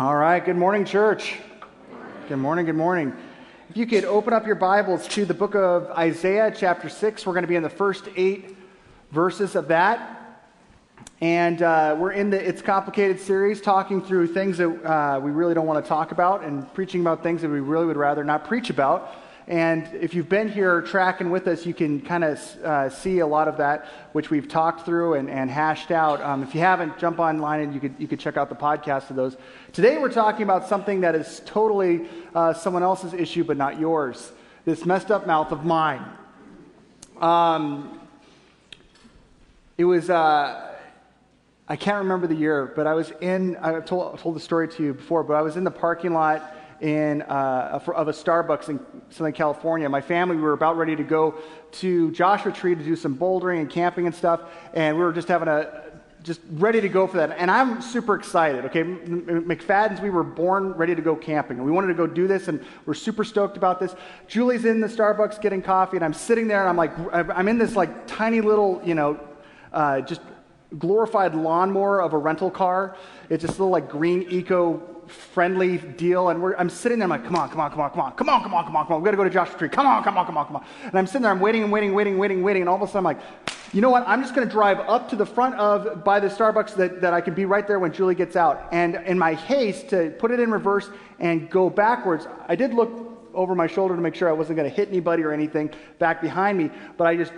All right, good morning, church. Good morning, good morning. If you could open up your Bibles to the book of Isaiah, chapter 6, we're going to be in the first eight verses of that. And uh, we're in the It's Complicated series, talking through things that uh, we really don't want to talk about and preaching about things that we really would rather not preach about. And if you've been here tracking with us, you can kind of uh, see a lot of that, which we've talked through and, and hashed out. Um, if you haven't, jump online and you could, you could check out the podcast of those. Today, we're talking about something that is totally uh, someone else's issue, but not yours this messed up mouth of mine. Um, it was, uh, I can't remember the year, but I was in, I told, told the story to you before, but I was in the parking lot in, uh, of a Starbucks in Southern California. My family, we were about ready to go to Joshua Tree to do some bouldering and camping and stuff, and we were just having a, just ready to go for that. And I'm super excited. Okay, McFadden's, we were born ready to go camping, and we wanted to go do this, and we're super stoked about this. Julie's in the Starbucks getting coffee, and I'm sitting there, and I'm like, I'm in this like tiny little, you know, uh, just glorified lawnmower of a rental car. It's this little like green eco friendly deal. And I'm sitting there, I'm like, come on, come on, come on, come on, come on, come on, come on, come on. We got to go to Joshua Tree. Come on, come on, come on, come on. And I'm sitting there, I'm waiting and waiting, waiting, waiting, waiting. And all of a sudden, I'm like, you know what? I'm just going to drive up to the front of, by the Starbucks that, that I can be right there when Julie gets out. And in my haste to put it in reverse and go backwards, I did look over my shoulder to make sure I wasn't going to hit anybody or anything back behind me, but I just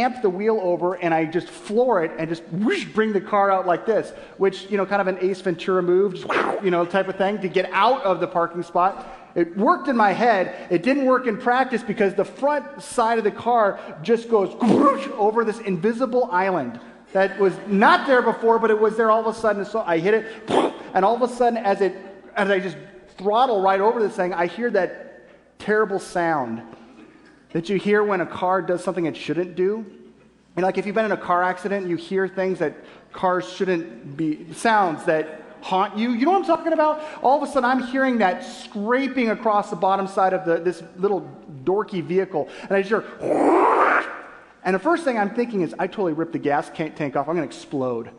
amp the wheel over and I just floor it and just whoosh, bring the car out like this, which, you know, kind of an Ace Ventura move, just, you know, type of thing to get out of the parking spot. It worked in my head. It didn't work in practice because the front side of the car just goes whoosh, over this invisible island that was not there before, but it was there all of a sudden. So I hit it, and all of a sudden, as it as I just throttle right over this thing, I hear that terrible sound that you hear when a car does something it shouldn't do. And like if you've been in a car accident, you hear things that cars shouldn't be, sounds that haunt you. You know what I'm talking about? All of a sudden, I'm hearing that scraping across the bottom side of the, this little dorky vehicle. And I just hear, and the first thing I'm thinking is, I totally ripped the gas tank off. I'm going to explode. And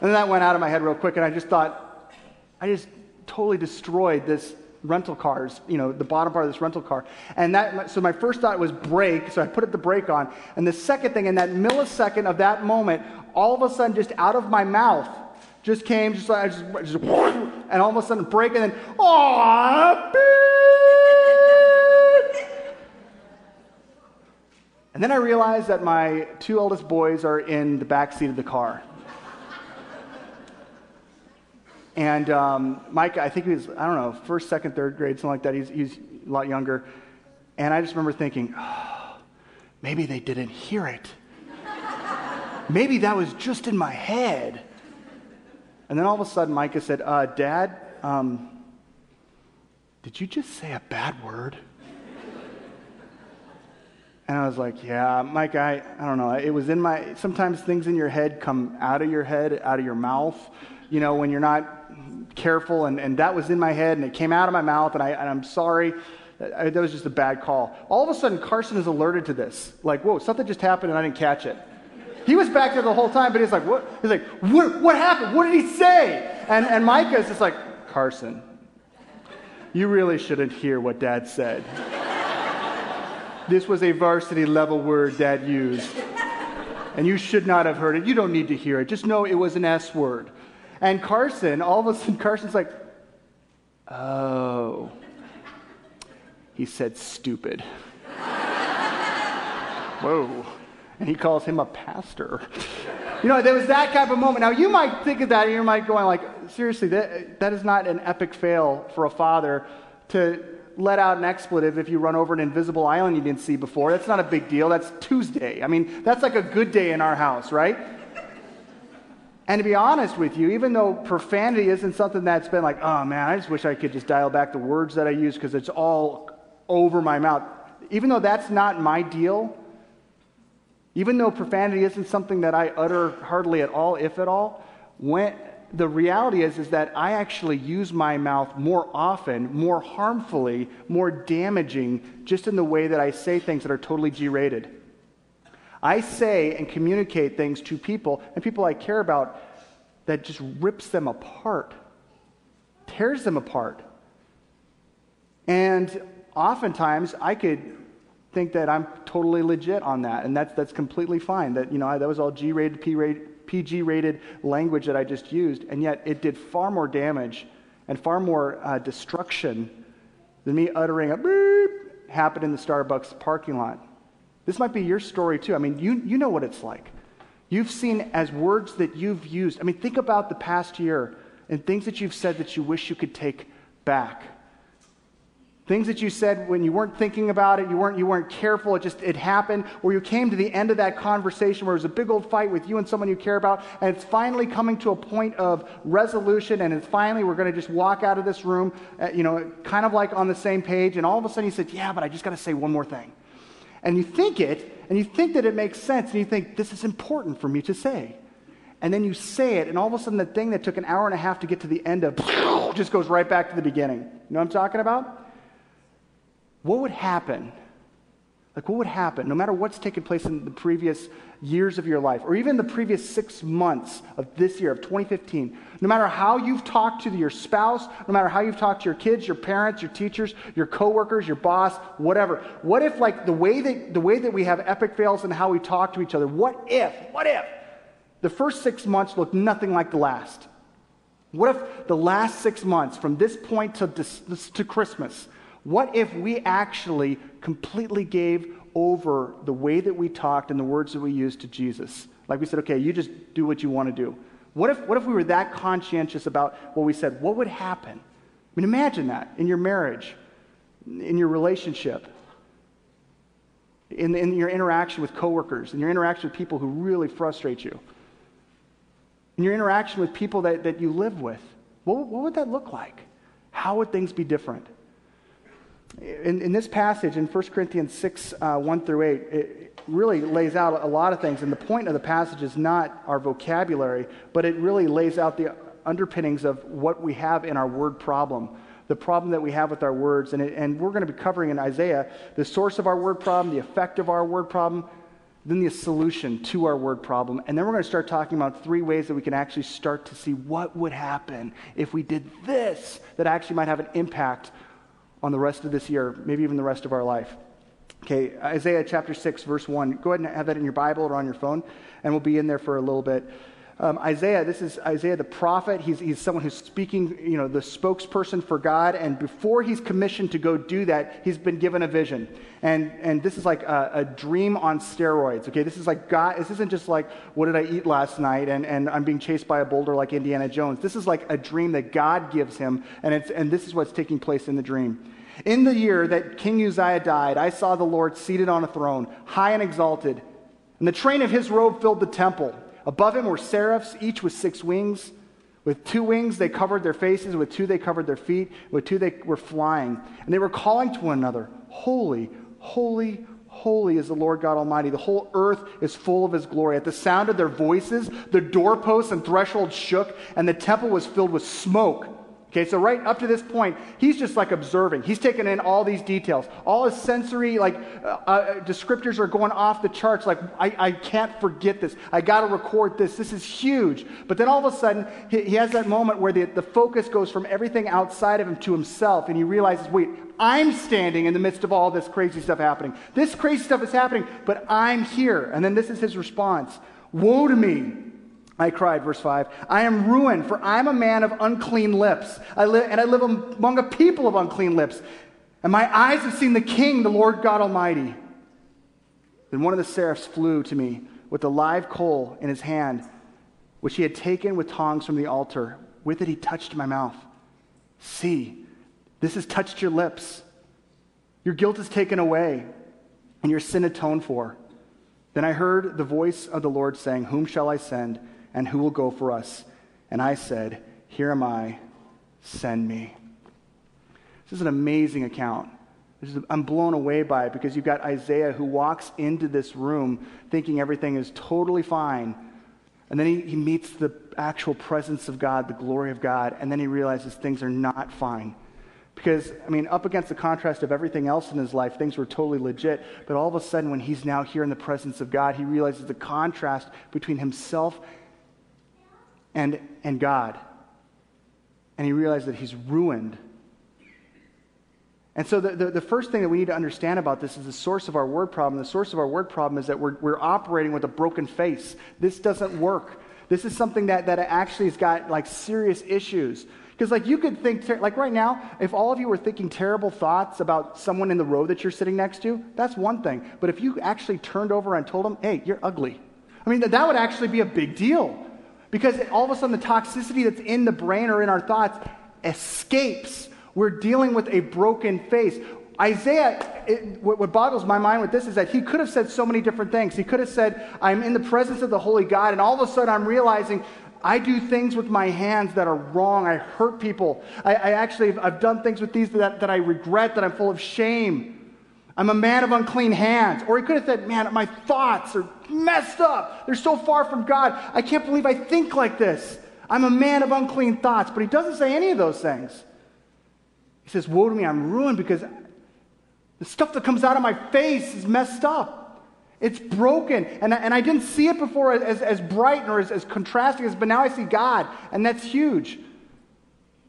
then that went out of my head real quick, and I just thought, I just totally destroyed this rental cars, you know, the bottom part of this rental car. And that, so my first thought was brake, so I put the brake on. And the second thing, in that millisecond of that moment, all of a sudden, just out of my mouth, just came, just like, just, just and all of a sudden brake, and then, oh, And then I realized that my two eldest boys are in the back seat of the car. And um, Mike, I think he was, I don't know, first, second, third grade, something like that. He's, he's a lot younger. And I just remember thinking, oh, maybe they didn't hear it. maybe that was just in my head. And then all of a sudden, Micah said, uh, Dad, um, did you just say a bad word? And I was like, yeah, Mike, I, I don't know. It was in my, sometimes things in your head come out of your head, out of your mouth, you know, when you're not careful, and, and that was in my head, and it came out of my mouth, and, I, and I'm sorry. I, that was just a bad call. All of a sudden, Carson is alerted to this. Like, whoa, something just happened, and I didn't catch it. He was back there the whole time, but he's like, what? He's like, what, what happened? What did he say? And, and Micah's just like, Carson, you really shouldn't hear what Dad said. this was a varsity level word Dad used. And you should not have heard it. You don't need to hear it. Just know it was an S word. And Carson, all of a sudden, Carson's like, oh. He said stupid. Whoa. And he calls him a pastor. You know, there was that type of moment. Now, you might think of that and you might going like, seriously, that, that is not an epic fail for a father to let out an expletive if you run over an invisible island you didn't see before. That's not a big deal. That's Tuesday. I mean, that's like a good day in our house, right? And to be honest with you, even though profanity isn't something that's been like, oh man, I just wish I could just dial back the words that I use because it's all over my mouth. Even though that's not my deal, even though profanity isn't something that I utter hardly at all, if at all, when the reality is is that I actually use my mouth more often, more harmfully, more damaging, just in the way that I say things that are totally G-rated. I say and communicate things to people and people I care about that just rips them apart. tears them apart. And oftentimes I could think that I'm totally legit on that, and that's, that's completely fine. That, you know, I, that was all G rated, PG rated language that I just used, and yet it did far more damage and far more uh, destruction than me uttering a beep happened in the Starbucks parking lot. This might be your story too. I mean, you, you know what it's like. You've seen as words that you've used. I mean, think about the past year and things that you've said that you wish you could take back. Things that you said when you weren't thinking about it, you weren't, you weren't careful, it just it happened, or you came to the end of that conversation where it was a big old fight with you and someone you care about, and it's finally coming to a point of resolution, and it's finally we're going to just walk out of this room, uh, you know, kind of like on the same page, and all of a sudden you said, Yeah, but I just got to say one more thing. And you think it, and you think that it makes sense, and you think, This is important for me to say. And then you say it, and all of a sudden the thing that took an hour and a half to get to the end of just goes right back to the beginning. You know what I'm talking about? what would happen? Like, what would happen, no matter what's taken place in the previous years of your life, or even the previous six months of this year, of 2015, no matter how you've talked to your spouse, no matter how you've talked to your kids, your parents, your teachers, your coworkers, your boss, whatever, what if, like, the way that, the way that we have epic fails and how we talk to each other, what if, what if the first six months looked nothing like the last? What if the last six months, from this point to, to Christmas, what if we actually completely gave over the way that we talked and the words that we used to Jesus? Like we said, okay, you just do what you want to do. What if, what if we were that conscientious about what we said? What would happen? I mean, imagine that in your marriage, in your relationship, in, in your interaction with coworkers, in your interaction with people who really frustrate you, in your interaction with people that, that you live with. What, what would that look like? How would things be different? In, in, this passage, in 1 Corinthians 6, uh, 1 through 8, it really lays out a lot of things. And the point of the passage is not our vocabulary, but it really lays out the underpinnings of what we have in our word problem, the problem that we have with our words. And, it, and we're going to be covering in Isaiah the source of our word problem, the effect of our word problem, then the solution to our word problem. And then we're going to start talking about three ways that we can actually start to see what would happen if we did this that actually might have an impact on the rest of this year, maybe even the rest of our life. Okay, Isaiah chapter 6, verse 1. Go ahead and have that in your Bible or on your phone, and we'll be in there for a little bit. Um, Isaiah, this is Isaiah the prophet. He's, he's someone who's speaking, you know, the spokesperson for God. And before he's commissioned to go do that, he's been given a vision. And, and this is like a, a dream on steroids, okay? This is like God, this isn't just like, what did I eat last night? And, and I'm being chased by a boulder like Indiana Jones. This is like a dream that God gives him. And, it's, and this is what's taking place in the dream. In the year that King Uzziah died, I saw the Lord seated on a throne, high and exalted. And the train of his robe filled the temple. Above him were seraphs, each with six wings. With two wings they covered their faces, with two they covered their feet, with two they were flying. And they were calling to one another, Holy, holy, holy is the Lord God Almighty. The whole earth is full of his glory. At the sound of their voices, the doorposts and thresholds shook, and the temple was filled with smoke. Okay, so right up to this point, he's just like observing. He's taking in all these details. All his sensory, like, uh, uh, descriptors are going off the charts. Like, I, I can't forget this. I got to record this. This is huge. But then all of a sudden, he, he has that moment where the, the focus goes from everything outside of him to himself, and he realizes, wait, I'm standing in the midst of all this crazy stuff happening. This crazy stuff is happening, but I'm here. And then this is his response Woe to me! I cried, verse 5. I am ruined, for I'm a man of unclean lips, I li- and I live among a people of unclean lips. And my eyes have seen the King, the Lord God Almighty. Then one of the seraphs flew to me with a live coal in his hand, which he had taken with tongs from the altar. With it he touched my mouth. See, this has touched your lips. Your guilt is taken away, and your sin atoned for. Then I heard the voice of the Lord saying, Whom shall I send? And who will go for us? And I said, Here am I, send me. This is an amazing account. I'm blown away by it because you've got Isaiah who walks into this room thinking everything is totally fine. And then he, he meets the actual presence of God, the glory of God, and then he realizes things are not fine. Because, I mean, up against the contrast of everything else in his life, things were totally legit. But all of a sudden, when he's now here in the presence of God, he realizes the contrast between himself and, and God. And he realized that he's ruined. And so, the, the, the, first thing that we need to understand about this is the source of our word problem. The source of our word problem is that we're, we're operating with a broken face. This doesn't work. This is something that, that actually has got like serious issues. Because, like, you could think, ter- like, right now, if all of you were thinking terrible thoughts about someone in the row that you're sitting next to, that's one thing. But if you actually turned over and told them, hey, you're ugly, I mean, that, that would actually be a big deal. Because all of a sudden, the toxicity that's in the brain or in our thoughts escapes. We're dealing with a broken face. Isaiah, it, what, boggles my mind with this is that he could have said so many different things. He could have said, I'm in the presence of the Holy God, and all of a sudden I'm realizing I do things with my hands that are wrong. I hurt people. I, I actually, I've done things with these that, that I regret, that I'm full of shame. I'm a man of unclean hands. Or he could have said, Man, my thoughts are messed up. They're so far from God. I can't believe I think like this. I'm a man of unclean thoughts. But he doesn't say any of those things. He says, Woe to me, I'm ruined because the stuff that comes out of my face is messed up. It's broken. And, and I didn't see it before as, as bright or as, as contrasting as, but now I see God, and that's huge.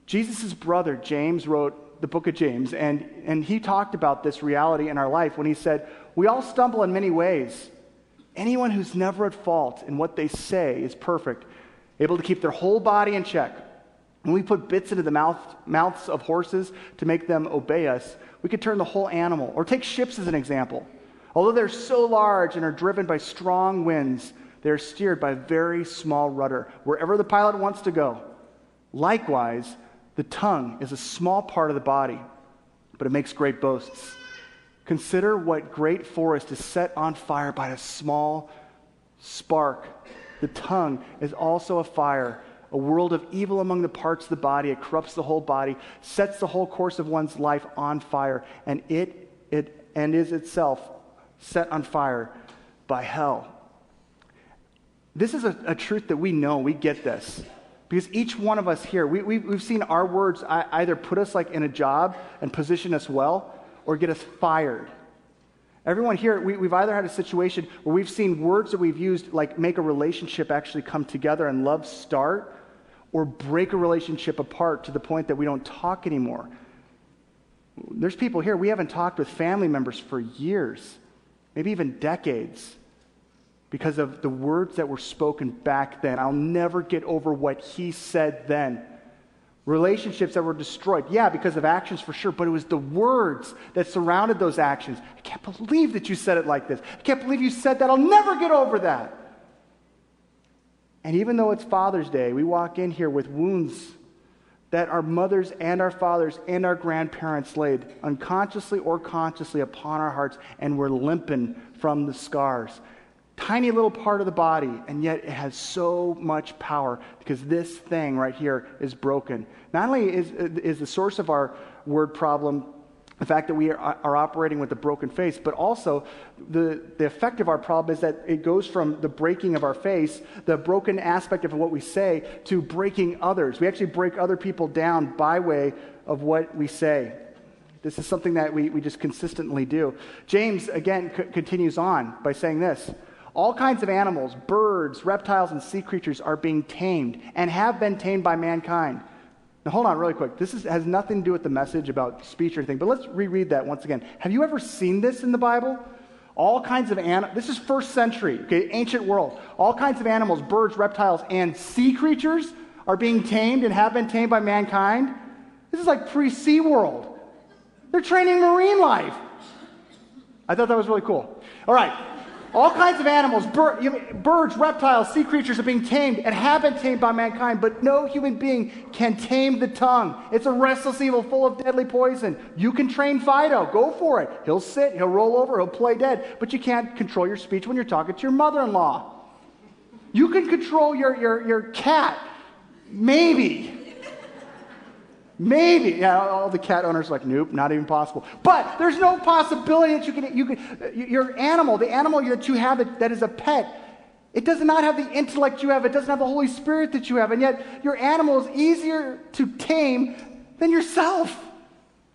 Jesus' brother, James, wrote the book of James, and, and he talked about this reality in our life when he said, We all stumble in many ways. Anyone who's never at fault in what they say is perfect, able to keep their whole body in check. When we put bits into the mouth, mouths of horses to make them obey us, we could turn the whole animal. Or take ships as an example. Although they're so large and are driven by strong winds, they are steered by a very small rudder, wherever the pilot wants to go. Likewise, the tongue is a small part of the body, but it makes great boasts. Consider what great forest is set on fire by a small spark. The tongue is also a fire, a world of evil among the parts of the body. It corrupts the whole body, sets the whole course of one's life on fire, and it, it and is itself set on fire by hell. This is a, a truth that we know, we get this. Because each one of us here, we, we've, we've seen our words either put us like in a job and position us well or get us fired. Everyone here, we, have either had a situation where we've seen words that we've used like make a relationship actually come together and love start or break a relationship apart to the point that we don't talk anymore. There's people here, we haven't talked with family members for years maybe even decades, because of the words that were spoken back then. I'll never get over what he said then. Relationships that were destroyed, yeah, because of actions for sure, but it was the words that surrounded those actions. I can't believe that you said it like this. I can't believe you said that. I'll never get over that. And even though it's Father's Day, we walk in here with wounds that our mothers and our fathers and our grandparents laid unconsciously or consciously upon our hearts, and we're limping from the scars. Tiny little part of the body, and yet it has so much power because this thing right here is broken. Not only is, is the source of our word problem the fact that we are, are, operating with a broken face, but also the, the effect of our problem is that it goes from the breaking of our face, the broken aspect of what we say, to breaking others. We actually break other people down by way of what we say. This is something that we, we just consistently do. James, again, c- continues on by saying this All kinds of animals, birds, reptiles, and sea creatures are being tamed and have been tamed by mankind. Now, hold on really quick. This is, has nothing to do with the message about speech or anything, but let's reread that once again. Have you ever seen this in the Bible? All kinds of animals, this is first century, okay, ancient world. All kinds of animals, birds, reptiles, and sea creatures are being tamed and have been tamed by mankind. This is like pre sea world. They're training marine life. I thought that was really cool. All right. All kinds of animals, bir- birds, reptiles, sea creatures are being tamed and have been tamed by mankind, but no human being can tame the tongue. It's a restless evil full of deadly poison. You can train Fido, go for it. He'll sit, he'll roll over, he'll play dead, but you can't control your speech when you're talking to your mother in law. You can control your, your, your cat, maybe. Maybe. Yeah, all the cat owners are like, nope, not even possible. But there's no possibility that you can, you can uh, your animal, the animal that you have that, that is a pet, it does not have the intellect you have. It doesn't have the Holy Spirit that you have. And yet your animal is easier to tame than yourself.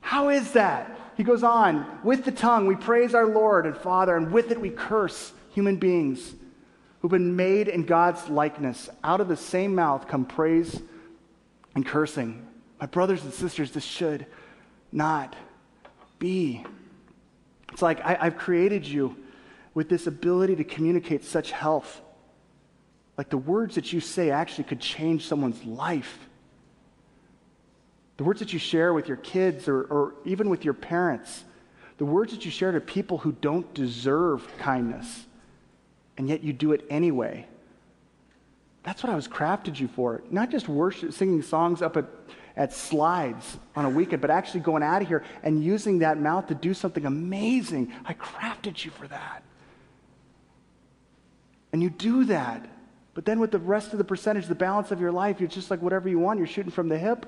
How is that? He goes on, with the tongue we praise our Lord and Father, and with it we curse human beings who've been made in God's likeness. Out of the same mouth come praise and cursing. My brothers and sisters, this should not be. It's like I, have created you with this ability to communicate such health. Like the words that you say actually could change someone's life. The words that you share with your kids or, or even with your parents. The words that you share to people who don't deserve kindness, and yet you do it anyway. That's what I was crafted you for. Not just worship, singing songs up at, at slides on a weekend, but actually going out of here and using that mouth to do something amazing. I crafted you for that. And you do that. But then with the rest of the percentage, the balance of your life, you're just like whatever you want. You're shooting from the hip.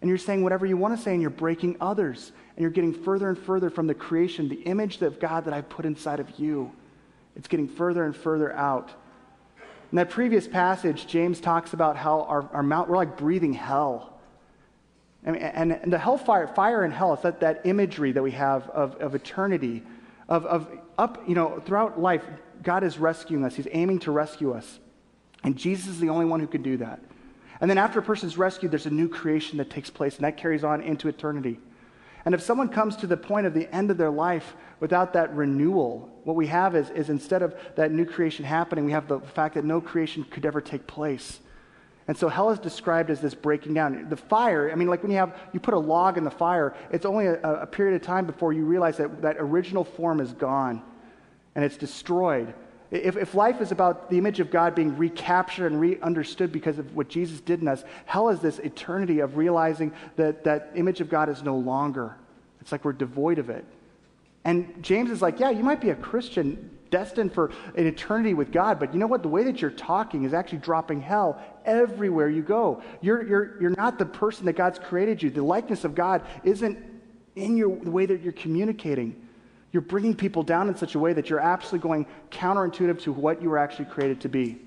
And you're saying whatever you want to say, and you're breaking others. And you're getting further and further from the creation, the image of God that I put inside of you. It's getting further and further out. In that previous passage, James talks about how our, our mouth, we're like breathing hell. And, and, the hellfire, fire and hell, it's that, that imagery that we have of, of eternity, of, of up, you know, throughout life, God is rescuing us. He's aiming to rescue us. And Jesus is the only one who can do that. And then after a person's rescued, there's a new creation that takes place, and that carries on into eternity. And if someone comes to the point of the end of their life without that renewal, what we have is, is instead of that new creation happening, we have the fact that no creation could ever take place. And so hell is described as this breaking down. The fire, I mean, like when you have, you put a log in the fire, it's only a, a period of time before you realize that that original form is gone and it's destroyed. If, if life is about the image of God being recaptured and re-understood because of what Jesus did in us, hell is this eternity of realizing that that image of God is no longer. It's like we're devoid of it. And James is like, yeah, you might be a Christian destined for an eternity with God, but you know what? The way that you're talking is actually dropping hell everywhere you go. You're, you're, you're not the person that God's created you. The likeness of God isn't in your, the way that you're communicating. You're bringing people down in such a way that you're absolutely going counterintuitive to what you were actually created to be.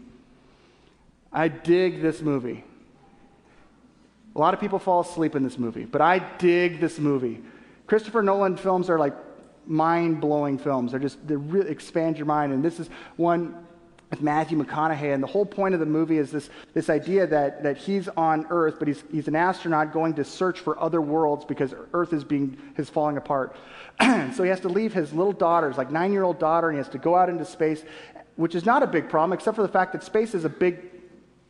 I dig this movie. A lot of people fall asleep in this movie, but I dig this movie. Christopher Nolan films are like mind blowing films. They're just, they really expand your mind. And this is one with Matthew McConaughey. And the whole point of the movie is this, this idea that, that he's on Earth, but he's, he's an astronaut going to search for other worlds because Earth is, being, is falling apart. so he has to leave his little daughter, his like nine year old daughter, and he has to go out into space, which is not a big problem, except for the fact that space is a big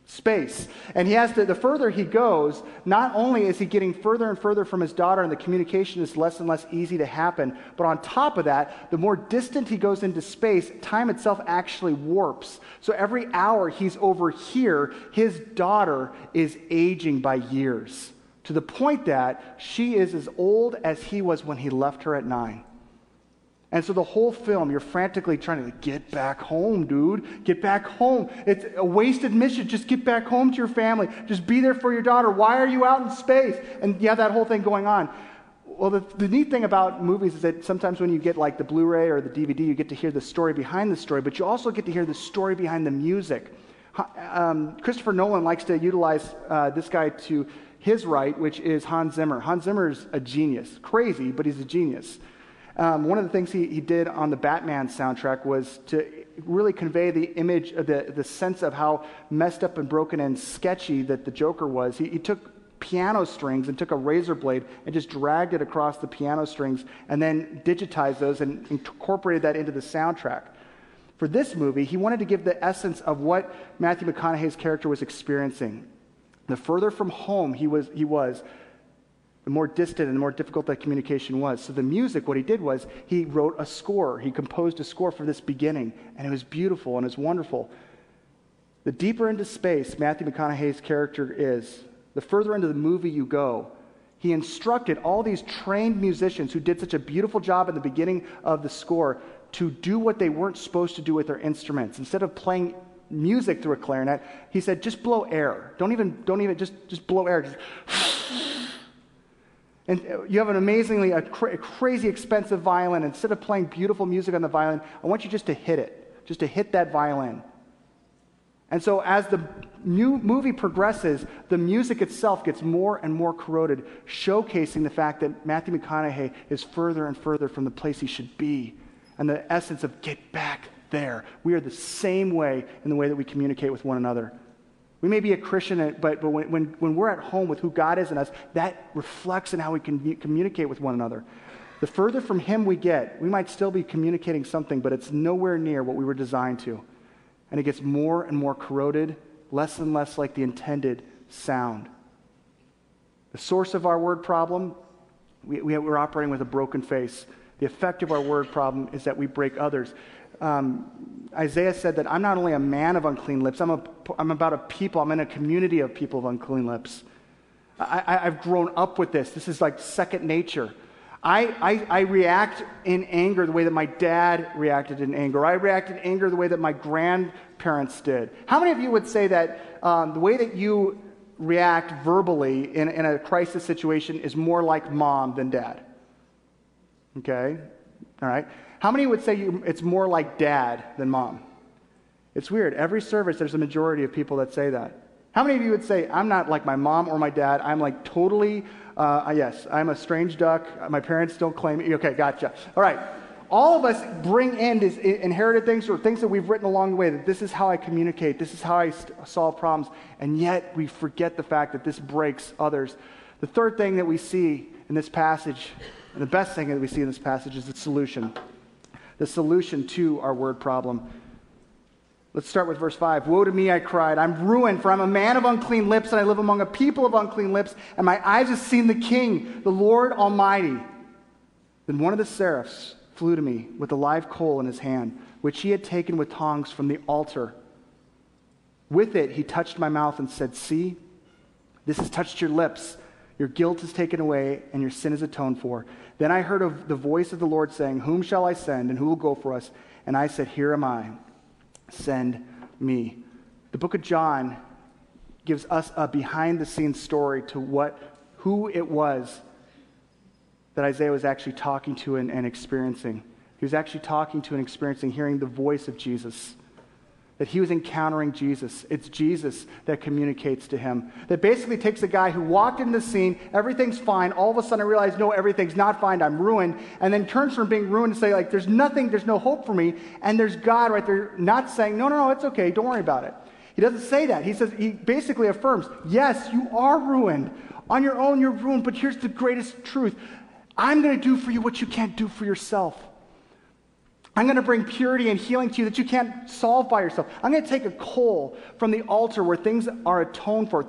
space. And he has to, the further he goes, not only is he getting further and further from his daughter, and the communication is less and less easy to happen, but on top of that, the more distant he goes into space, time itself actually warps. So every hour he's over here, his daughter is aging by years to the point that she is as old as he was when he left her at nine. And so the whole film, you're frantically trying to get back home, dude. Get back home. It's a wasted mission. Just get back home to your family. Just be there for your daughter. Why are you out in space? And you have that whole thing going on. Well, the, the neat thing about movies is that sometimes when you get like the Blu ray or the DVD, you get to hear the story behind the story, but you also get to hear the story behind the music. Um, Christopher Nolan likes to utilize uh, this guy to his right, which is Hans Zimmer. Hans Zimmer is a genius. Crazy, but he's a genius. Um, one of the things he, he did on the Batman soundtrack was to really convey the image, the, the sense of how messed up and broken and sketchy that the Joker was. He, he took piano strings and took a razor blade and just dragged it across the piano strings and then digitized those and incorporated that into the soundtrack. For this movie, he wanted to give the essence of what Matthew McConaughey's character was experiencing. The further from home he was, he was the more distant and the more difficult that communication was. So, the music, what he did was he wrote a score. He composed a score for this beginning, and it was beautiful and it was wonderful. The deeper into space Matthew McConaughey's character is, the further into the movie you go, he instructed all these trained musicians who did such a beautiful job in the beginning of the score to do what they weren't supposed to do with their instruments. Instead of playing music through a clarinet, he said, just blow air. Don't even, don't even, just, just blow air. Just and uh, you have an amazingly a cra- crazy expensive violin. Instead of playing beautiful music on the violin, I want you just to hit it, just to hit that violin. And so, as the new movie progresses, the music itself gets more and more corroded, showcasing the fact that Matthew McConaughey is further and further from the place he should be. And the essence of get back there. We are the same way in the way that we communicate with one another. We may be a Christian, but, but when, when, when we're at home with who God is in us, that reflects in how we can communicate with one another. The further from Him we get, we might still be communicating something, but it's nowhere near what we were designed to. And it gets more and more corroded, less and less like the intended sound. The source of our word problem, we, we, are operating with a broken face. The effect of our word problem is that we break others. Um, Isaiah said that I'm not only a man of unclean lips, I'm, a, I'm about a people, I'm in a community of people of unclean lips. I, have grown up with this. This is like second nature. I, I, I, react in anger the way that my dad reacted in anger. I react in anger the way that my grandparents did. How many of you would say that um, the way that you react verbally in, in a crisis situation is more like mom than dad? Okay? All right. How many would say you, it's more like dad than mom? It's weird. Every service, there's a majority of people that say that. How many of you would say, I'm not like my mom or my dad? I'm like totally, uh, yes, I'm a strange duck. My parents don't claim me. Okay, gotcha. All right. All of us bring in these inherited things or things that we've written along the way that this is how I communicate, this is how I solve problems, and yet we forget the fact that this breaks others. The third thing that we see in this passage, and the best thing that we see in this passage, is the solution the solution to our word problem. Let's start with verse 5. Woe to me, I cried. I'm ruined, for I'm a man of unclean lips, and I live among a people of unclean lips, and my eyes have seen the King, the Lord Almighty. Then one of the seraphs flew to me with a live coal in his hand, which he had taken with tongs from the altar. With it, he touched my mouth and said, See, this has touched your lips. Your guilt is taken away, and your sin is atoned for. Then I heard of the voice of the Lord saying, Whom shall I send, and who will go for us? And I said, Here am I. Send me. The book of John gives us a behind the scenes story to what, who it was that Isaiah was actually talking to and, and experiencing. He was actually talking to and experiencing, hearing the voice of Jesus that he was encountering Jesus. It's Jesus that communicates to him. That basically takes a guy who walked in the scene, everything's fine, all of a sudden I realize, no, everything's not fine, I'm ruined, and then turns from being ruined to say, like, there's nothing, there's no hope for me, and there's God right there not saying, no, no, no, it's okay, don't worry about it. He doesn't say that. He says, he basically affirms, yes, you are ruined. On your own, you're ruined, but here's the greatest truth I'm going to do for you what you can't do for yourself. I'm going to bring purity and healing to you that you can't solve by yourself. I'm going to take a coal from the altar where things are atoned for.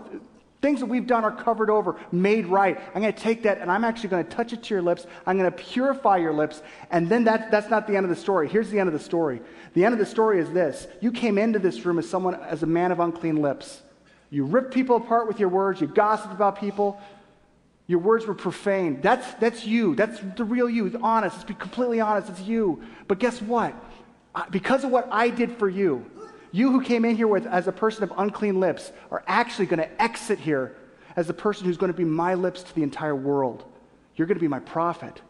Things that we've done are covered over, made right. I'm going to take that and I'm actually going to touch it to your lips. I'm going to purify your lips. And then that, that's not the end of the story. Here's the end of the story. The end of the story is this You came into this room as someone, as a man of unclean lips. You ripped people apart with your words. You gossiped about people. Your words were profane. That's, that's you. That's the real you. It's honest. Let's be completely honest. It's you. But guess what? Because of what I did for you, you who came in here with, as a person of unclean lips are actually going to exit here as the person who's going to be my lips to the entire world. You're going to be my prophet.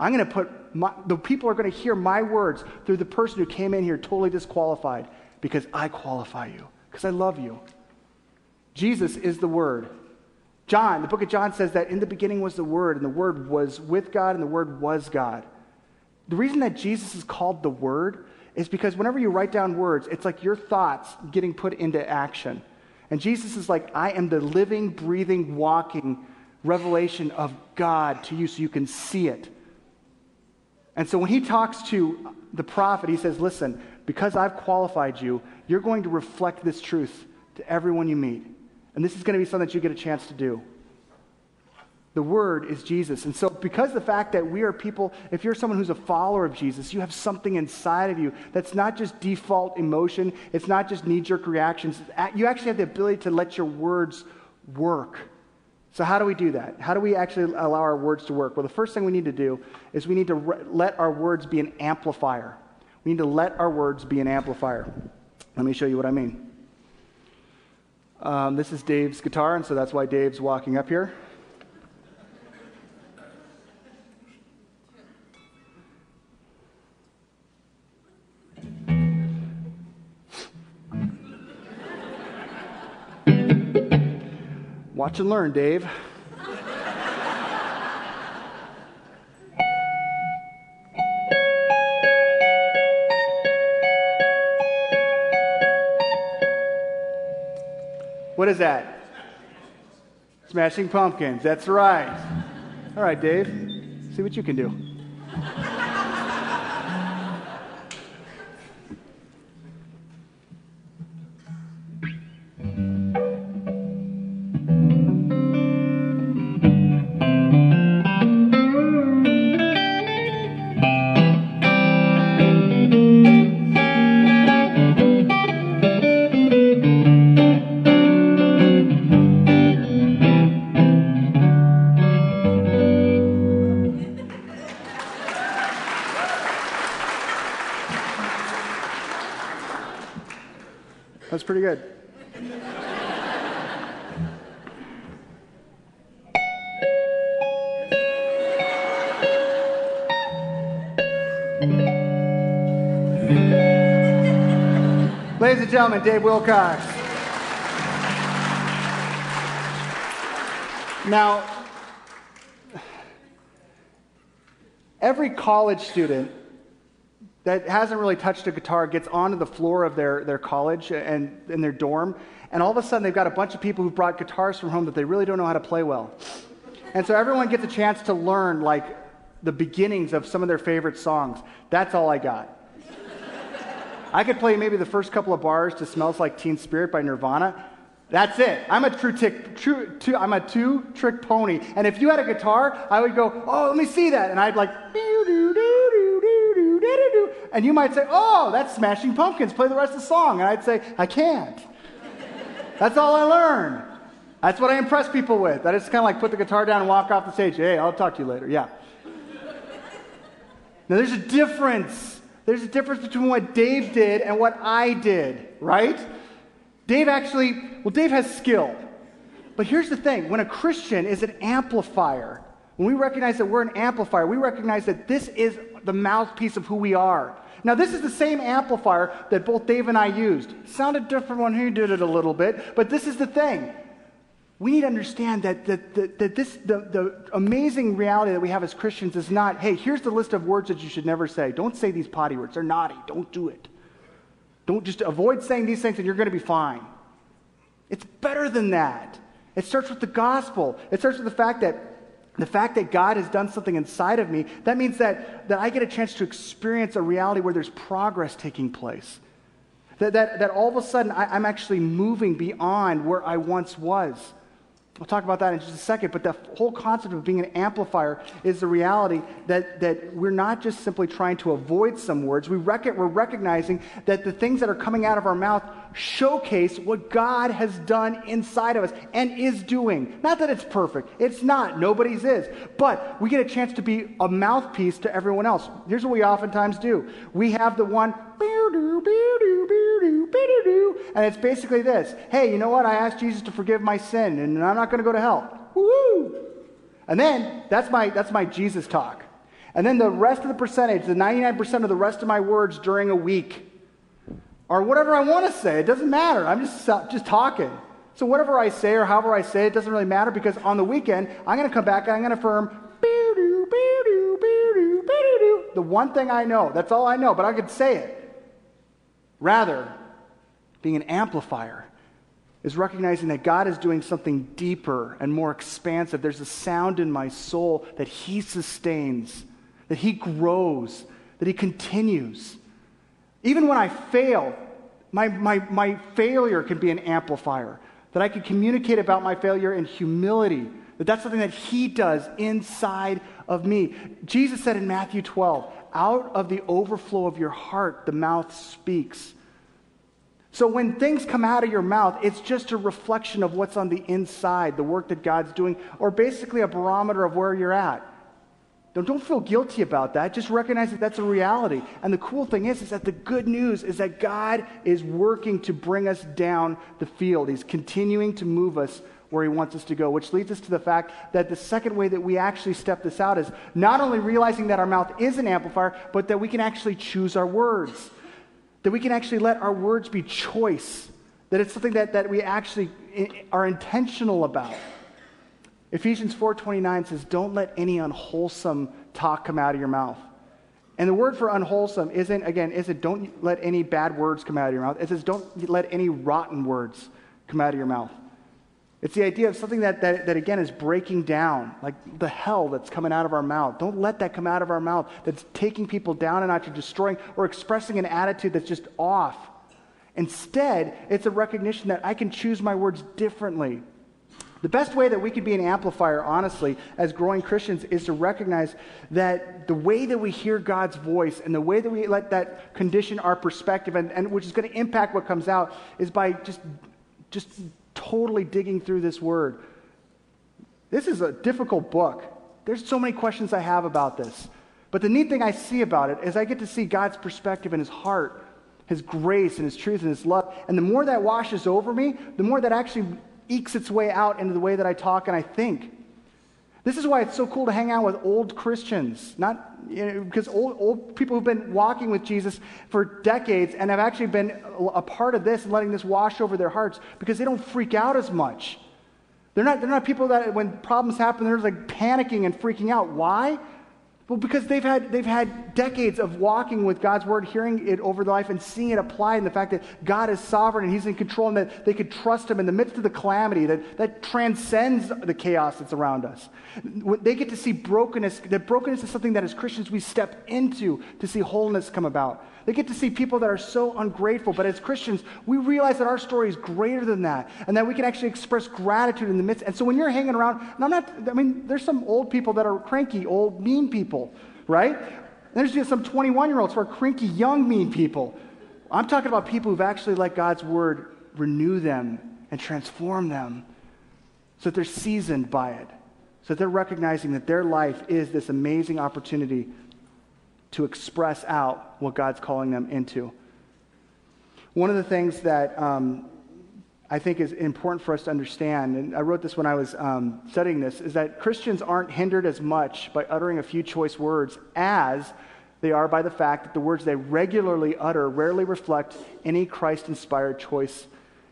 I'm going to put my, the people are going to hear my words through the person who came in here totally disqualified because I qualify you, because I love you. Jesus is the Word. John, the book of John says that in the beginning was the Word, and the Word was with God, and the Word was God. The reason that Jesus is called the Word is because whenever you write down words, it's like your thoughts getting put into action. And Jesus is like, I am the living, breathing, walking revelation of God to you so you can see it. And so when he talks to the prophet, he says, Listen, because I've qualified you, you're going to reflect this truth to everyone you meet. And this is going to be something that you get a chance to do. The Word is Jesus. And so, because the fact that we are people, if you're someone who's a follower of Jesus, you have something inside of you that's not just default emotion, it's not just knee jerk reactions. You actually have the ability to let your words work. So, how do we do that? How do we actually allow our words to work? Well, the first thing we need to do is we need to re- let our words be an amplifier. We need to let our words be an amplifier. Let me show you what I mean. Um, this is Dave's guitar, and so that's why Dave's walking up here. Watch and learn, Dave. What is that? Smashing Pumpkins. That's right. All right, Dave. See what you can do. And Dave Wilcox. Now, every college student that hasn't really touched a guitar gets onto the floor of their, their college and in their dorm, and all of a sudden they've got a bunch of people who've brought guitars from home that they really don't know how to play well. And so everyone gets a chance to learn like the beginnings of some of their favorite songs. That's all I got. I could play maybe the first couple of bars to Smells Like Teen Spirit by Nirvana. That's it. I'm a true tick, true, two, I'm a two trick pony. And if you had a guitar, I would go, oh, let me see that. And I'd like, and you might say, oh, that's Smashing Pumpkins. Play the rest of the song. And I'd say, I can't. That's all I learned. That's what I impress people with. I just kind of like put the guitar down and walk off the stage. Hey, I'll talk to you later. Yeah. Now, there's a difference. There's a difference between what Dave did and what I did, right? Dave actually, well, Dave has skill. But here's the thing when a Christian is an amplifier, when we recognize that we're an amplifier, we recognize that this is the mouthpiece of who we are. Now, this is the same amplifier that both Dave and I used. Sounded different when he did it a little bit, but this is the thing. We need to understand that, that, that, that this, the, the amazing reality that we have as Christians is not, hey, here's the list of words that you should never say. Don't say these potty words. They're naughty. Don't do it. Don't just avoid saying these things and you're going to be fine. It's better than that. It starts with the gospel. It starts with the fact that the fact that God has done something inside of me, that means that, that I get a chance to experience a reality where there's progress taking place. That, that, that all of a sudden I, I'm actually moving beyond where I once was. We'll talk about that in just a second, but the whole concept of being an amplifier is the reality that, that we're not just simply trying to avoid some words. We rec- we're recognizing that the things that are coming out of our mouth showcase what God has done inside of us and is doing. Not that it's perfect, it's not. Nobody's is. But we get a chance to be a mouthpiece to everyone else. Here's what we oftentimes do we have the one, and it's basically this Hey, you know what? I asked Jesus to forgive my sin, and I'm not going to go to hell. Woo! And then that's my, that's my Jesus talk. And then the rest of the percentage, the 99% of the rest of my words during a week, or whatever I want to say. It doesn't matter. I'm just, just talking. So whatever I say or however I say it doesn't really matter because on the weekend, I'm going to come back and I'm going to affirm the one thing I know. That's all I know, but I could say it. Rather, being an amplifier is recognizing that God is doing something deeper and more expansive. There's a sound in my soul that He sustains, that He grows, that He continues. Even when I fail, my, my, my failure can be an amplifier, that I can communicate about my failure in humility, that that's something that He does inside of me. Jesus said in Matthew 12, out of the overflow of your heart, the mouth speaks. So when things come out of your mouth, it's just a reflection of what's on the inside, the work that God's doing, or basically a barometer of where you're at. Don't, don't feel guilty about that. Just recognize that that's a reality. And the cool thing is, is that the good news is that God is working to bring us down the field. He's continuing to move us where he wants us to go, which leads us to the fact that the second way that we actually step this out is not only realizing that our mouth is an amplifier, but that we can actually choose our words. That we can actually let our words be choice. That it's something that, that we actually eh, eh, are intentional about. Ephesians 4:29 says, "Don't let any unwholesome talk come out of your mouth." And the word for unwholesome isn't again isn't don't let any bad words come out of your mouth. It says don't let any rotten words come out of your mouth. It's the idea of something that, that, that, again, is breaking down, like the hell that's coming out of our mouth. Don't let that come out of our mouth that's taking people down and to destroying or expressing an attitude that's just off. Instead, it's a recognition that I can choose my words differently. The best way that we could be an amplifier, honestly, as growing Christians, is to recognize that the way that we hear God's voice and the way that we let that condition our perspective, and, and which is going to impact what comes out, is by just, just totally digging through this word. This is a difficult book. There's so many questions I have about this. But the neat thing I see about it is I get to see God's perspective and his heart, his grace and his truth and his love. And the more that washes over me, the more that actually ekes its way out into the way that I talk and I think. This is why it's so cool to hang out with old Christians, not you know, because old, old people who've been walking with Jesus for decades and have actually been a part of this and letting this wash over their hearts because they don't freak out as much. They're not, they're not people that when problems happen, they're like panicking and freaking out. Why? Well, because they've had, they've had decades of walking with God's word, hearing it over their life, and seeing it applied, and the fact that God is sovereign and He's in control, and that they could trust Him in the midst of the calamity that, that transcends the chaos that's around us. They get to see brokenness, that brokenness is something that as Christians we step into to see wholeness come about. They get to see people that are so ungrateful, but as Christians, we realize that our story is greater than that, and that we can actually express gratitude in the midst. And so when you're hanging around, and I'm not, I mean, there's some old people that are cranky, old, mean people, right? And there's just some 21 year olds who are cranky, young, mean people. I'm talking about people who've actually let God's word renew them and transform them so that they're seasoned by it, so that they're recognizing that their life is this amazing opportunity to express out what God's calling them into. One of the things that um, I think is important for us to understand, and I wrote this when I was um, studying this, is that Christians aren't hindered as much by uttering a few choice words as they are by the fact that the words they regularly utter rarely reflect any Christ inspired choice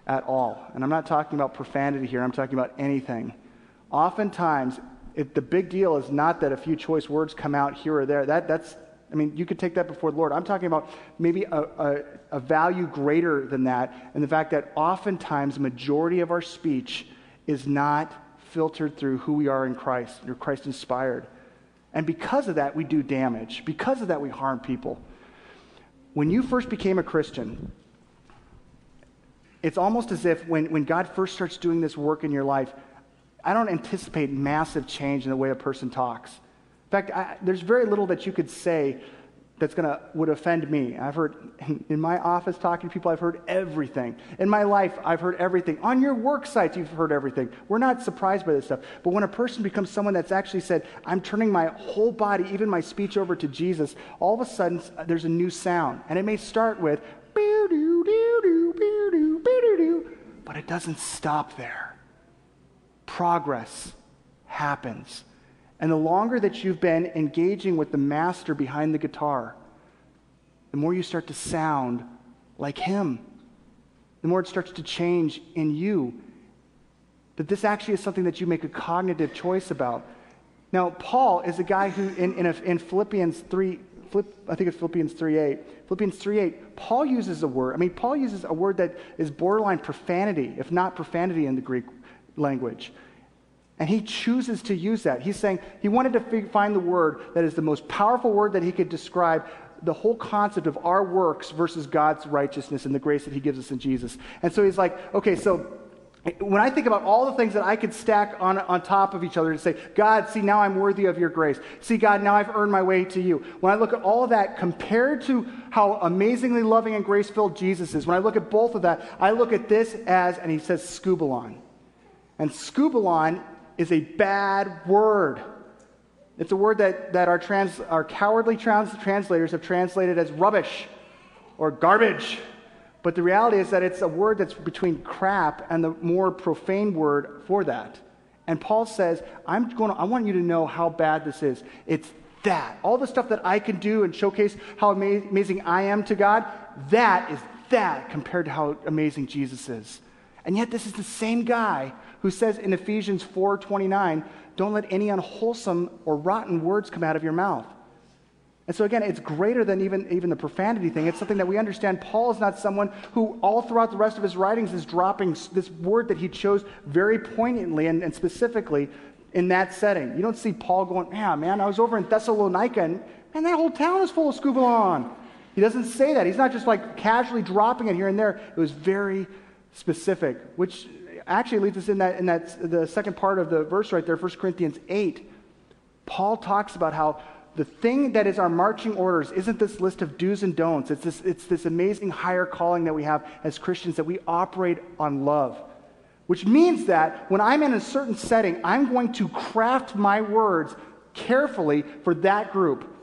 at all. And I'm not talking about profanity here, I'm talking about anything. Oftentimes, if the big deal is not that a few choice words come out here or there. That, that's, I mean, you could take that before the Lord. I'm talking about maybe a, a, a value greater than that, and the fact that oftentimes majority of our speech is not filtered through who we are in Christ, or Christ inspired. And because of that, we do damage. Because of that, we harm people. When you first became a Christian, it's almost as if when, when God first starts doing this work in your life, I don't anticipate massive change in the way a person talks. In fact, I, there's very little that you could say that's going to would offend me. I've heard in my office talking to people, I've heard everything. In my life, I've heard everything. On your work sites, you've heard everything. We're not surprised by this stuff. But when a person becomes someone that's actually said, I'm turning my whole body, even my speech over to Jesus, all of a sudden there's a new sound. And it may start with, but it doesn't stop there. Progress happens. And the longer that you've been engaging with the master behind the guitar, the more you start to sound like him. The more it starts to change in you. That this actually is something that you make a cognitive choice about. Now, Paul is a guy who, in, in, a, in Philippians 3, Philipp, I think it's Philippians 3.8. Philippians 3.8, Paul uses a word. I mean, Paul uses a word that is borderline profanity, if not profanity in the Greek language. And he chooses to use that. He's saying he wanted to find the word that is the most powerful word that he could describe the whole concept of our works versus God's righteousness and the grace that he gives us in Jesus. And so he's like, okay, so when I think about all the things that I could stack on, on top of each other to say, God, see, now I'm worthy of your grace. See, God, now I've earned my way to you. When I look at all of that compared to how amazingly loving and grace filled Jesus is, when I look at both of that, I look at this as, and he says, skubalon. And skubalon is a bad word. It's a word that, that our, trans, our cowardly trans, translators have translated as rubbish or garbage. But the reality is that it's a word that's between crap and the more profane word for that. And Paul says, I'm going to, I want you to know how bad this is. It's that. All the stuff that I can do and showcase how ama- amazing I am to God, that is that compared to how amazing Jesus is. And yet, this is the same guy who says in Ephesians 4:29, "Don't let any unwholesome or rotten words come out of your mouth." And so, again, it's greater than even, even the profanity thing. It's something that we understand. Paul is not someone who, all throughout the rest of his writings, is dropping this word that he chose very poignantly and, and specifically in that setting. You don't see Paul going, yeah, man, I was over in Thessalonica, and man, that whole town is full of skubalon. He doesn't say that. He's not just like casually dropping it here and there. It was very specific, which actually leads us in that, in that the second part of the verse right there, 1 Corinthians 8. Paul talks about how the thing that is our marching orders isn't this list of do's and don'ts. It's this, it's this amazing higher calling that we have as Christians that we operate on love. Which means that when I'm in a certain setting, I'm going to craft my words carefully for that group.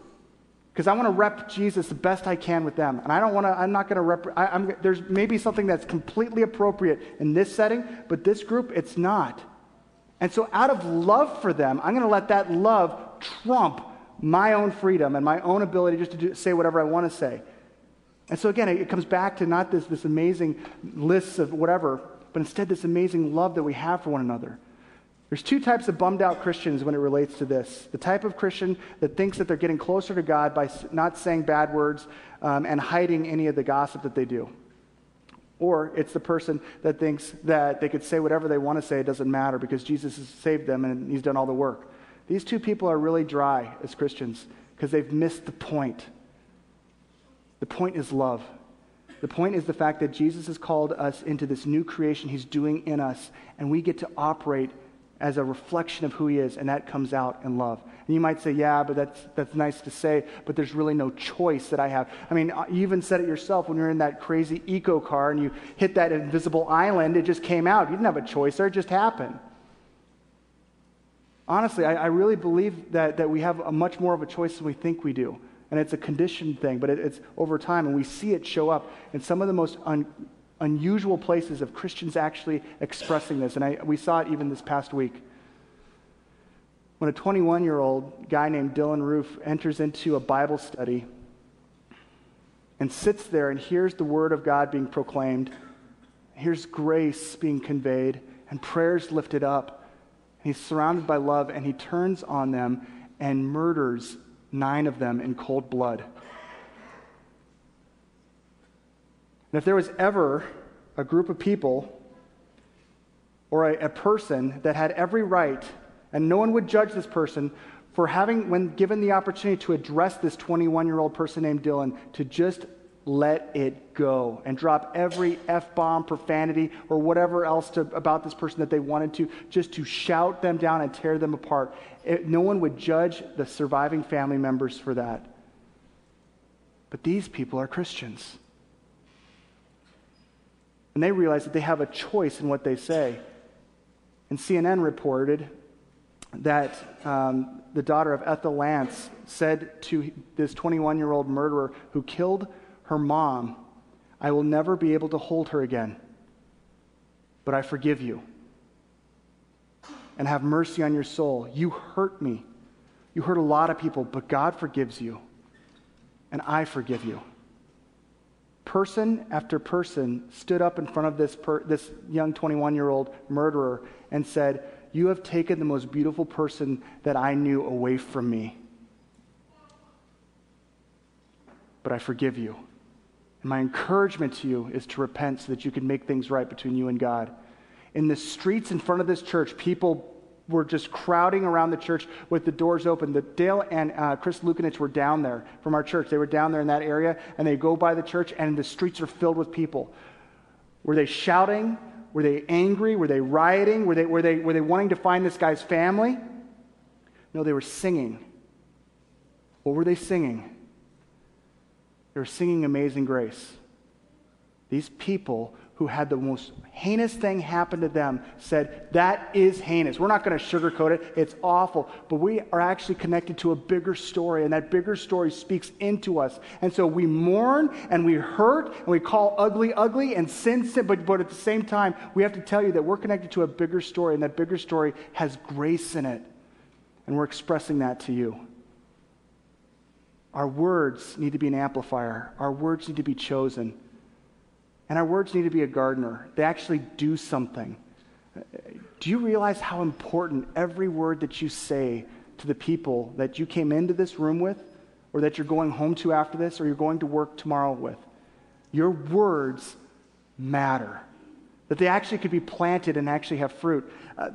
Because I want to rep Jesus the best I can with them. And I don't want to, I'm not going to rep, I, I'm, there's maybe something that's completely appropriate in this setting, but this group, it's not. And so out of love for them, I'm going to let that love trump my own freedom and my own ability just to do, say whatever I want to say. And so again, it comes back to not this, this amazing list of whatever, but instead this amazing love that we have for one another. There's two types of bummed out Christians when it relates to this. The type of Christian that thinks that they're getting closer to God by not saying bad words um, and hiding any of the gossip that they do. Or it's the person that thinks that they could say whatever they want to say, it doesn't matter because Jesus has saved them and he's done all the work. These two people are really dry as Christians because they've missed the point. The point is love. The point is the fact that Jesus has called us into this new creation he's doing in us, and we get to operate as a reflection of who he is, and that comes out in love. And you might say, yeah, but that's, that's nice to say, but there's really no choice that I have. I mean, you even said it yourself when you're in that crazy eco car and you hit that invisible island, it just came out. You didn't have a choice there, it just happened honestly, I, I, really believe that, that we have a much more of a choice than we think we do. And it's a conditioned thing, but it, it's over time, and we see it show up in some of the most un, unusual places of Christians actually expressing this. And I, we saw it even this past week. When a 21 year old guy named Dylann Roof enters into a Bible study and sits there and hears the word of God being proclaimed, hears grace being conveyed, and prayers lifted up and He's surrounded by love, and he turns on them and murders nine of them in cold blood. And if there was ever a group of people or a, a, person that had every right, and no one would judge this person for having, when given the opportunity to address this 21 year old person named Dylann, to just let it go and drop every F bomb, profanity, or whatever else to, about this person that they wanted to, just to shout them down and tear them apart. It, no one would judge the surviving family members for that. But these people are Christians. And they realize that they have a choice in what they say. And CNN reported that um, the daughter of Ethel Lance said to this 21 year old murderer who killed her mom, I will never be able to hold her again. But I forgive you and have mercy on your soul. You hurt me. You hurt a lot of people, but God forgives you. And I forgive you. Person after person stood up in front of this, per, this young 21 year old murderer and said, You have taken the most beautiful person that I knew away from me. But I forgive you. And my encouragement to you is to repent so that you can make things right between you and God. In the streets in front of this church, people were just crowding around the church with the doors open. The Dale and uh, Chris Lukanich were down there from our church. They were down there in that area, and they go by the church, and the streets are filled with people. Were they shouting? Were they angry? Were they rioting? Were they, were they, were they wanting to find this guy's family? No, they were singing. What were they singing? They were singing Amazing Grace. These people who had the most heinous thing happen to them said, That is heinous. We're not going to sugarcoat it. It's awful. But we are actually connected to a bigger story, and that bigger story speaks into us. And so we mourn and we hurt and we call ugly ugly and sin sin. But, but at the same time, we have to tell you that we're connected to a bigger story, and that bigger story has grace in it. And we're expressing that to you. Our words need to be an amplifier. Our words need to be chosen. And our words need to be a gardener. They actually do something. Do you realize how important every word that you say to the people that you came into this room with or that you're going home to after this or you're going to work tomorrow with. Your words matter. That they actually could be planted and actually have fruit. Uh,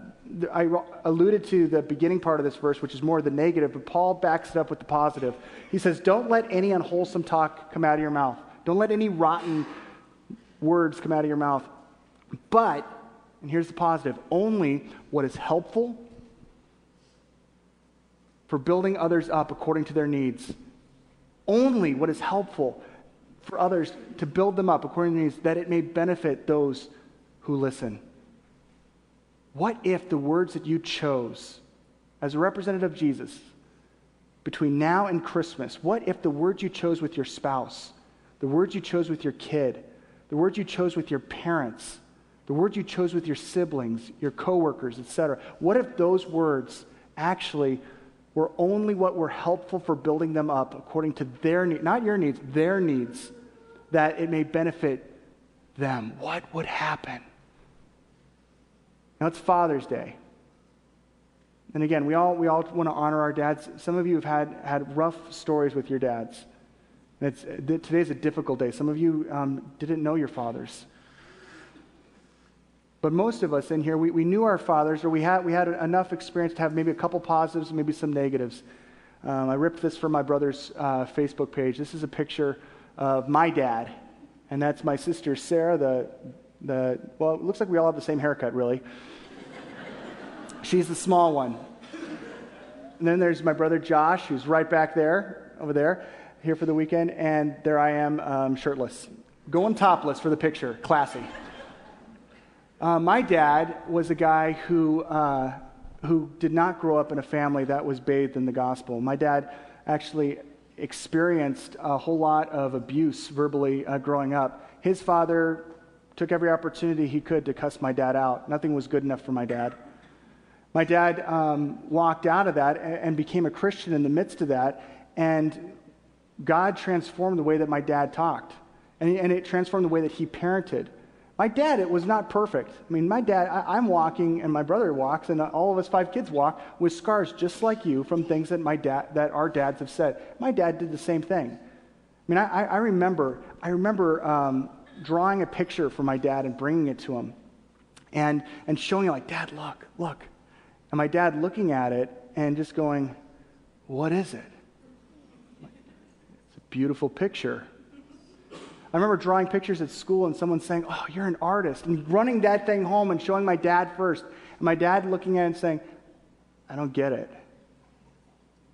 I alluded to the beginning part of this verse, which is more the negative, but Paul backs it up with the positive. He says, Don't let any unwholesome talk come out of your mouth. Don't let any rotten words come out of your mouth. But, and here's the positive, only what is helpful for building others up according to their needs. Only what is helpful for others to build them up according to needs, that it may benefit those who listen. What if the words that you chose as a representative of Jesus between now and Christmas, what if the words you chose with your spouse, the words you chose with your kid, the words you chose with your parents, the words you chose with your siblings, your coworkers, etc. What if those words actually were only what were helpful for building them up according to their needs, not your needs, their needs, that it may benefit them? What would happen? Now it's Father's Day. And again, we all, we all want to honor our dads. Some of you have had, had rough stories with your dads. It's, today's a difficult day. Some of you um, didn't know your fathers. But most of us in here, we, we knew our fathers, or we had, we had enough experience to have maybe a couple positives, maybe some negatives. Um, I ripped this from my brother's uh, Facebook page. This is a picture of my dad, and that's my sister Sarah. The, the well, it looks like we all have the same haircut, really. She's the small one. And then there's my brother Josh, who's right back there, over there here for the weekend, and there I am, um, shirtless, going topless for the picture. Classy. Uh, my dad was a guy who, uh, who did not grow up in a family that was bathed in the gospel. My dad actually experienced a whole lot of abuse verbally uh, growing up. His father took every opportunity he could to cuss my dad out. Nothing was good enough for my dad. My dad um, walked out of that and, and became a Christian in the midst of that, and God transformed the way that my dad talked, and, and it transformed the way that he parented. My dad, it was not perfect. I mean, my dad, I, am walking, and my brother walks, and all of us five kids walk with scars just like you from things that my dad, that our dads have said. My dad did the same thing. I mean, I, I remember, I remember um, drawing a picture for my dad and bringing it to him, and and showing him like, Dad, look, look, and my dad looking at it and just going, "What is it?" Beautiful picture. I remember drawing pictures at school and someone saying, Oh, you're an artist, and running that thing home and showing my dad first. And my dad looking at it and saying, I don't get it.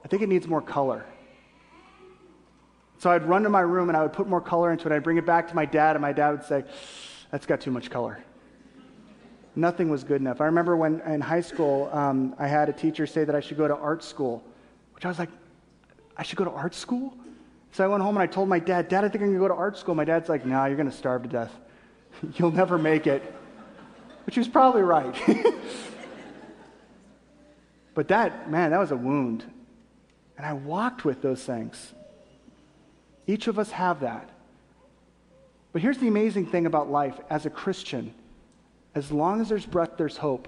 I think it needs more color. So I'd run to my room and I would put more color into it. I'd bring it back to my dad, and my dad would say, That's got too much color. Nothing was good enough. I remember when in high school, um, I had a teacher say that I should go to art school, which I was like, I should go to art school? So I went home and I told my dad, Dad, I think I'm going to go to art school. My dad's like, No, nah, you're going to starve to death. You'll never make it. Which he was probably right. but that, man, that was a wound. And I walked with those things. Each of us have that. But here's the amazing thing about life as a Christian as long as there's breath, there's hope.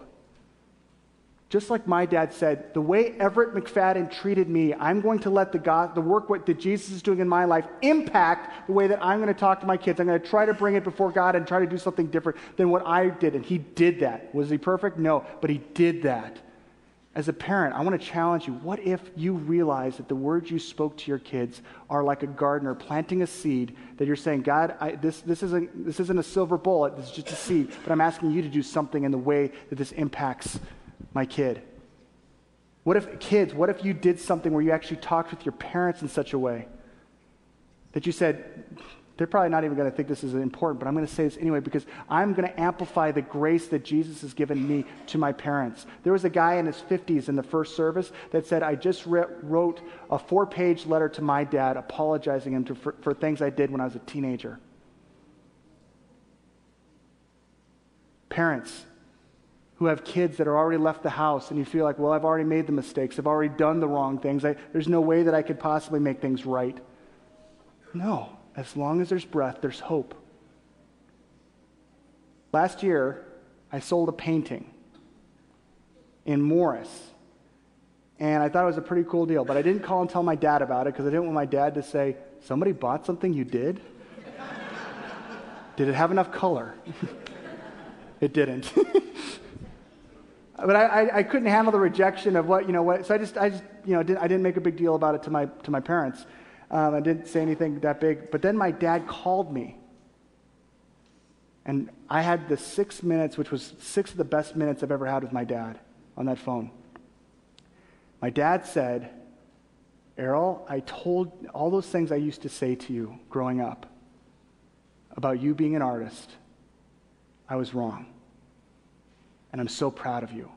Just like my dad said, the way Everett McFadden treated me, I'm going to let the, God, the work what, that Jesus is doing in my life impact the way that I'm going to talk to my kids. I'm going to try to bring it before God and try to do something different than what I did. And he did that. Was he perfect? No, but he did that. As a parent, I want to challenge you. What if you realize that the words you spoke to your kids are like a gardener planting a seed that you're saying, God, I, this, this, isn't, this isn't a silver bullet, this is just a seed, but I'm asking you to do something in the way that this impacts my kid? What if, kids, what if you did something where you actually talked with your parents in such a way that you said, they're probably not even going to think this is important, but I'm going to say this anyway because I'm going to amplify the grace that Jesus has given me to my parents. There was a guy in his 50s in the first service that said, I just re- wrote a four page letter to my dad apologizing him to, for, for things I did when I was a teenager. Parents, who have kids that are already left the house and you feel like, well, I've already made the mistakes. I've already done the wrong things. I, there's no way that I could possibly make things right. No. As long as there's breath, there's hope. Last year, I sold a painting in Morris. And I thought it was a pretty cool deal. But I didn't call and tell my dad about it because I didn't want my dad to say, Somebody bought something you did? did it have enough color? it didn't. but I, I, couldn't handle the rejection of what, you know, what, so I just, I just, you know, didn't, I didn't make a big deal about it to my, to my parents. Um, I didn't say anything that big. But then my dad called me. And I had the six minutes, which was six of the best minutes I've ever had with my dad on that phone. My dad said, Errol, I told all those things I used to say to you growing up about you being an artist. I was wrong. And I'm so proud of you.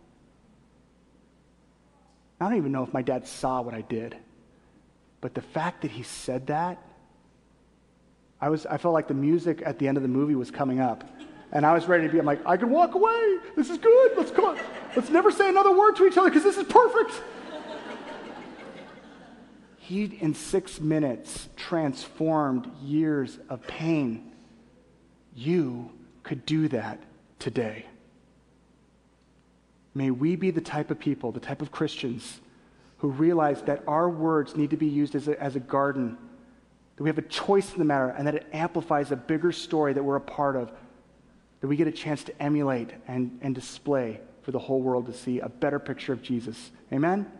I don't even know if my dad saw what I did. But the fact that he said that, I, was, I felt like the music at the end of the movie was coming up. And I was ready to be, I'm like, I can walk away. This is good. Let's go. Let's never say another word to each other because this is perfect. He, in six minutes, transformed years of pain. You could do that today. May we be the type of people, the type of Christians, who realize that our words need to be used as a, as a garden, that we have a choice in the matter, and that it amplifies a bigger story that we're a part of, that we get a chance to emulate and, and display for the whole world to see a better picture of Jesus. Amen?